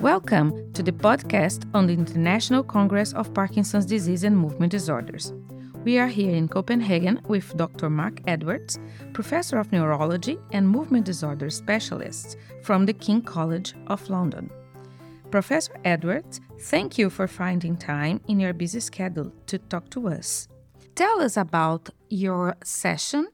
Welcome to the podcast on the International Congress of Parkinson's Disease and Movement Disorders. We are here in Copenhagen with Dr. Mark Edwards, professor of neurology and movement disorder specialist from the King College of London. Professor Edwards, thank you for finding time in your busy schedule to talk to us. Tell us about your session,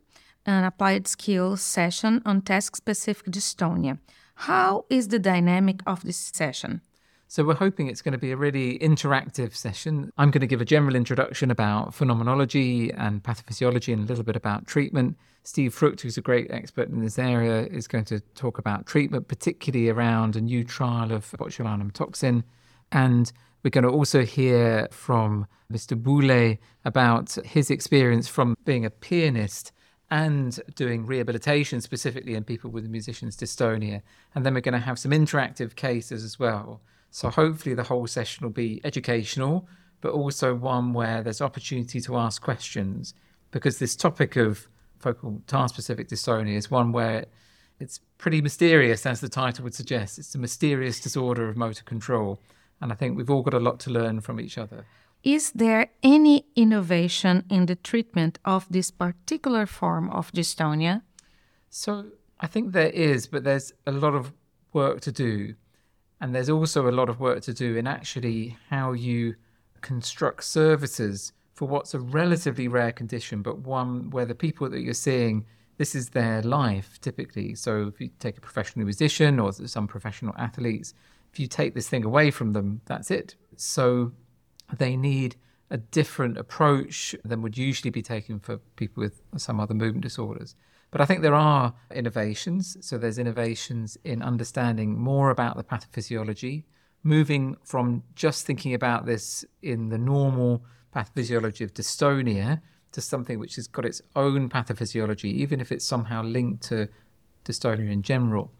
an applied skills session on task specific dystonia. How is the dynamic of this session? So, we're hoping it's going to be a really interactive session. I'm going to give a general introduction about phenomenology and pathophysiology and a little bit about treatment. Steve Frucht, who's a great expert in this area, is going to talk about treatment, particularly around a new trial of botulinum toxin. And we're going to also hear from Mr. Boulet about his experience from being a pianist and doing rehabilitation specifically in people with musician's dystonia. And then we're going to have some interactive cases as well. So hopefully the whole session will be educational, but also one where there's opportunity to ask questions because this topic of focal task specific dystonia is one where it's pretty mysterious, as the title would suggest. It's a mysterious disorder of motor control. And I think we've all got a lot to learn from each other. Is there any innovation in the treatment of this particular form of dystonia? So I think there is, but there's a lot of work to do. And there's also a lot of work to do in actually how you construct services for what's a relatively rare condition, but one where the people that you're seeing, this is their life typically. So if you take a professional musician or some professional athletes, if you take this thing away from them, that's it. So they need a different approach than would usually be taken for people with some other movement disorders. But I think there are innovations. So there's innovations in understanding more about the pathophysiology, moving from just thinking about this in the normal pathophysiology of dystonia to something which has got its own pathophysiology, even if it's somehow linked to dystonia in general.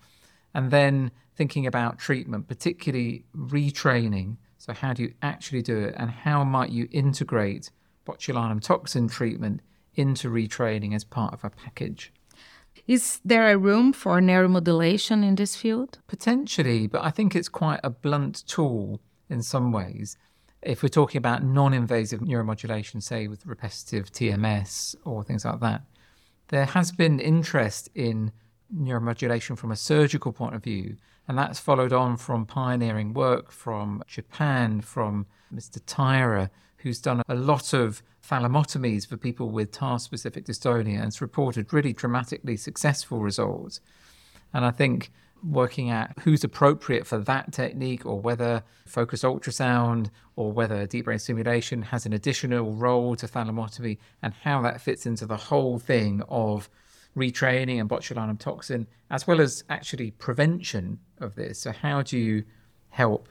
And then thinking about treatment, particularly retraining. So, how do you actually do it? And how might you integrate botulinum toxin treatment into retraining as part of a package? Is there a room for neuromodulation in this field? Potentially, but I think it's quite a blunt tool in some ways. If we're talking about non invasive neuromodulation, say with repetitive TMS or things like that, there has been interest in neuromodulation from a surgical point of view, and that's followed on from pioneering work from Japan, from Mr. Taira, who's done a lot of thalamotomies for people with task specific dystonia and has reported really dramatically successful results. And I think working out who's appropriate for that technique or whether focused ultrasound or whether deep brain stimulation has an additional role to thalamotomy and how that fits into the whole thing of retraining and botulinum toxin, as well as actually prevention of this. So, how do you help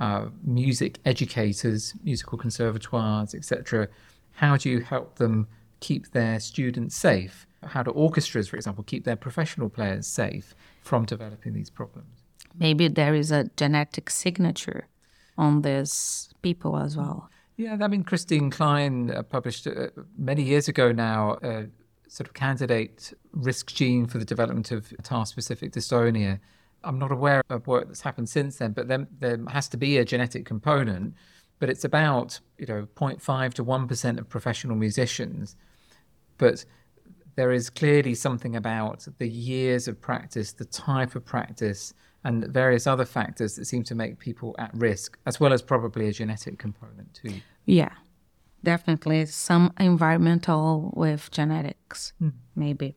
uh, music educators, musical conservatoires, etc., how do you help them keep their students safe? How do orchestras, for example, keep their professional players safe from developing these problems? Maybe there is a genetic signature on these people as well. Yeah, I mean, Christine Klein uh, published uh, many years ago now uh, sort of candidate risk gene for the development of task specific dystonia. I'm not aware of work that's happened since then, but then there has to be a genetic component. But it's about you know 0.5 to 1% of professional musicians. But there is clearly something about the years of practice the type of practice and various other factors that seem to make people at risk as well as probably a genetic component too. Yeah definitely some environmental with genetics mm. maybe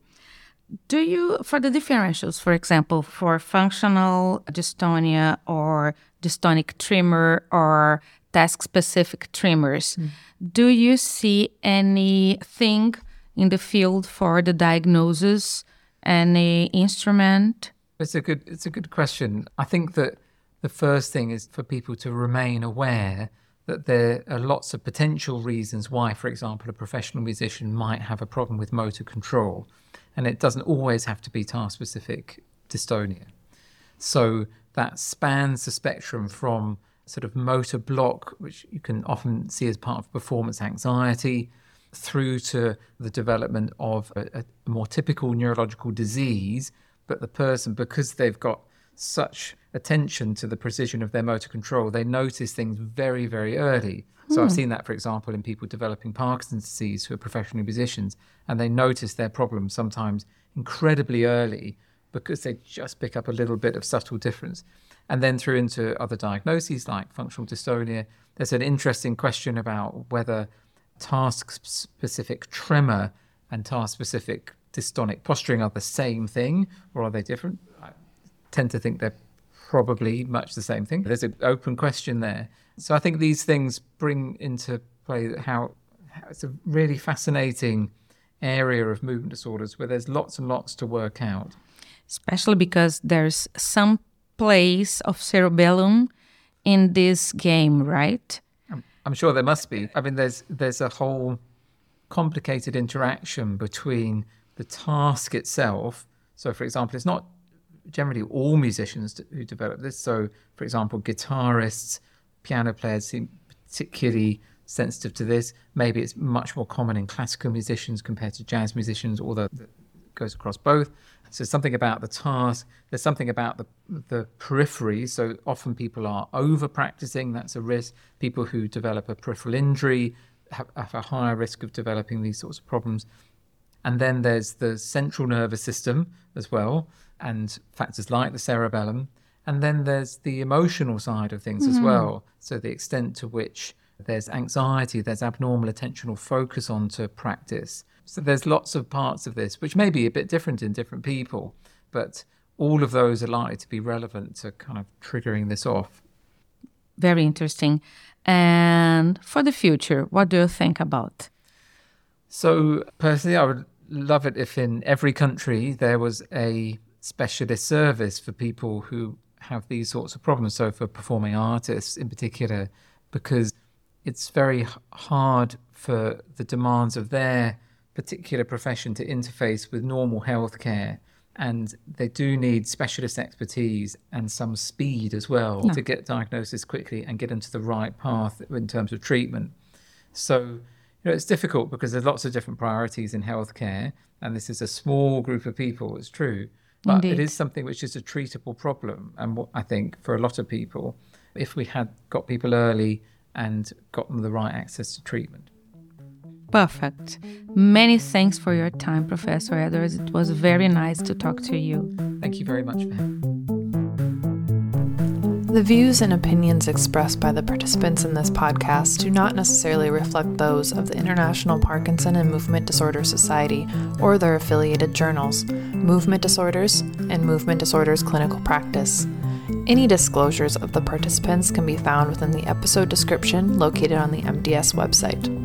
do you for the differentials for example for functional dystonia or dystonic tremor or task specific tremors. Mm. Do you see anything in the field for the diagnosis, any instrument? It's a good it's a good question. I think that the first thing is for people to remain aware that there are lots of potential reasons why, for example, a professional musician might have a problem with motor control. And it doesn't always have to be task specific dystonia. So that spans the spectrum from sort of motor block, which you can often see as part of performance anxiety, through to the development of a, a more typical neurological disease. But the person, because they've got such attention to the precision of their motor control, they notice things very, very early. So I've hmm. seen that, for example, in people developing Parkinson's disease who are professional musicians, and they notice their problems sometimes incredibly early because they just pick up a little bit of subtle difference. And then through into other diagnoses like functional dystonia, there's an interesting question about whether task specific tremor and task specific dystonic posturing are the same thing or are they different? Tend to think they're probably much the same thing. There's an open question there. So I think these things bring into play how, how it's a really fascinating area of movement disorders where there's lots and lots to work out. Especially because there's some place of cerebellum in this game, right? I'm, I'm sure there must be. I mean, there's there's a whole complicated interaction between the task itself. So, for example, it's not generally all musicians who develop this. So, for example, guitarists, piano players seem particularly sensitive to this. Maybe it's much more common in classical musicians compared to jazz musicians, although it goes across both. So something about the task. There's something about the the periphery. So often people are over practicing. That's a risk. People who develop a peripheral injury have, have a higher risk of developing these sorts of problems. And then there's the central nervous system as well, and factors like the cerebellum. And then there's the emotional side of things mm-hmm. as well. So the extent to which there's anxiety, there's abnormal attentional focus onto practice. So there's lots of parts of this, which may be a bit different in different people, but all of those are likely to be relevant to kind of triggering this off. Very interesting. And for the future, what do you think about? So, personally, I would love it if in every country there was a specialist service for people who have these sorts of problems. So, for performing artists in particular, because it's very hard for the demands of their particular profession to interface with normal healthcare. And they do need specialist expertise and some speed as well to get diagnosis quickly and get into the right path in terms of treatment. So, you know, it's difficult because there's lots of different priorities in healthcare, and this is a small group of people. It's true, but Indeed. it is something which is a treatable problem. And what I think for a lot of people, if we had got people early and got them the right access to treatment. Perfect. Many thanks for your time, Professor Edwards. It was very nice to talk to you. Thank you very much, the views and opinions expressed by the participants in this podcast do not necessarily reflect those of the International Parkinson and Movement Disorder Society or their affiliated journals, Movement Disorders and Movement Disorders Clinical Practice. Any disclosures of the participants can be found within the episode description located on the MDS website.